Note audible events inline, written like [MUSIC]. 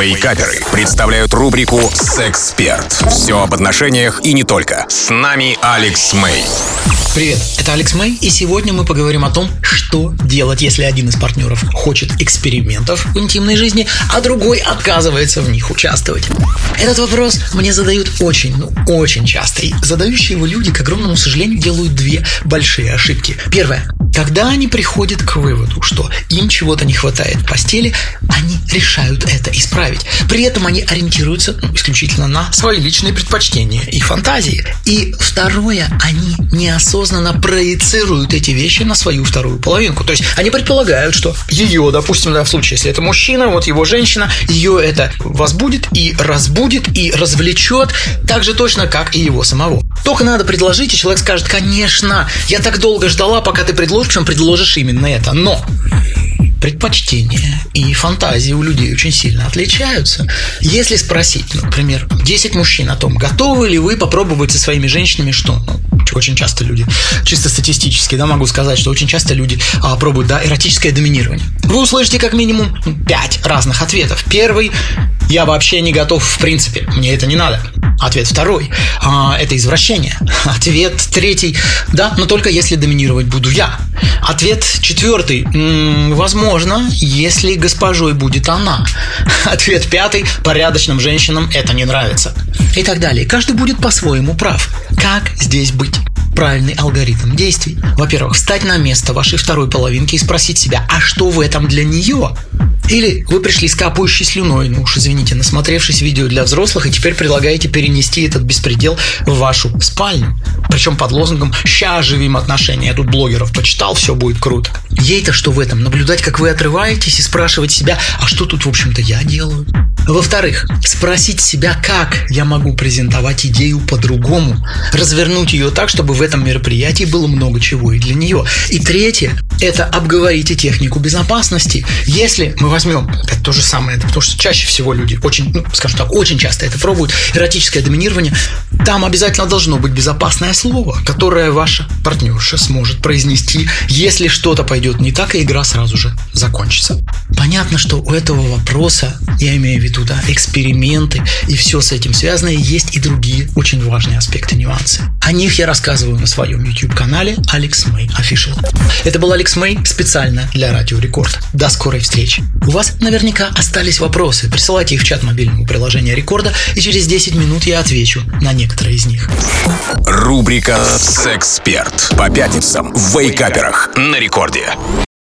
Вейкаперы представляют рубрику «Сексперт». Все об отношениях и не только. С нами Алекс Мэй. Привет, это Алекс Мэй, и сегодня мы поговорим о том, что делать, если один из партнеров хочет экспериментов в интимной жизни, а другой отказывается в них участвовать. Этот вопрос мне задают очень, ну очень часто, и задающие его люди, к огромному сожалению, делают две большие ошибки. Первое. Когда они приходят к выводу, что им чего-то не хватает в постели, они решают это исправить. При этом они ориентируются ну, исключительно на свои личные предпочтения и фантазии. И второе, они неосознанно проецируют эти вещи на свою вторую половинку. То есть они предполагают, что ее, допустим, да, в случае, если это мужчина, вот его женщина, ее это возбудит и разбудит и развлечет так же точно, как и его самого. Только надо предложить, и человек скажет, конечно, я так долго ждала, пока ты предложишь, причем предложишь именно это. Но предпочтения и фантазии у людей очень сильно отличаются. Если спросить, например, 10 мужчин о том, готовы ли вы попробовать со своими женщинами что? Ну, очень часто люди, чисто статистически, да, могу сказать, что очень часто люди а, пробуют, да, эротическое доминирование. Вы услышите как минимум 5 разных ответов. Первый, я вообще не готов в принципе, мне это не надо. Ответ второй, а, это извращение. [LAUGHS] Ответ третий, да, но только если доминировать буду я. Ответ четвертый, возможно, если госпожой будет она. [LAUGHS] Ответ пятый, порядочным женщинам это не нравится. И так далее. Каждый будет по-своему прав. Как здесь быть? правильный алгоритм действий. Во-первых, встать на место вашей второй половинки и спросить себя, а что в этом для нее? Или вы пришли с капающей слюной, ну уж извините, насмотревшись видео для взрослых, и теперь предлагаете перенести этот беспредел в вашу спальню. Причем под лозунгом «Ща оживим отношения». Я тут блогеров почитал, все будет круто. Ей-то что в этом? Наблюдать, как вы отрываетесь и спрашивать себя, а что тут, в общем-то, я делаю? Во-вторых, спросить себя, как я могу презентовать идею по-другому, развернуть ее так, чтобы в этом мероприятии было много чего и для нее. И третье, это обговорите технику безопасности. Если мы возьмем, это то же самое, это потому что чаще всего люди очень, ну, скажем так, очень часто это пробуют, эротическое доминирование, там обязательно должно быть безопасное слово, которое ваша партнерша сможет произнести, если что-то пойдет не так, и игра сразу же закончится. Понятно, что у этого вопроса, я имею в виду, да, эксперименты и все с этим связанное, есть и другие очень важные аспекты, нюансы. О них я рассказываю на своем YouTube-канале Алекс Мэй Official. Это был Алекс Мэй специально для Радио Рекорд. До скорой встречи. У вас наверняка остались вопросы. Присылайте их в чат мобильного приложения Рекорда, и через 10 минут я отвечу на некоторые из них. Рубрика «Сексперт» по пятницам в Вейкаперах на Рекорде.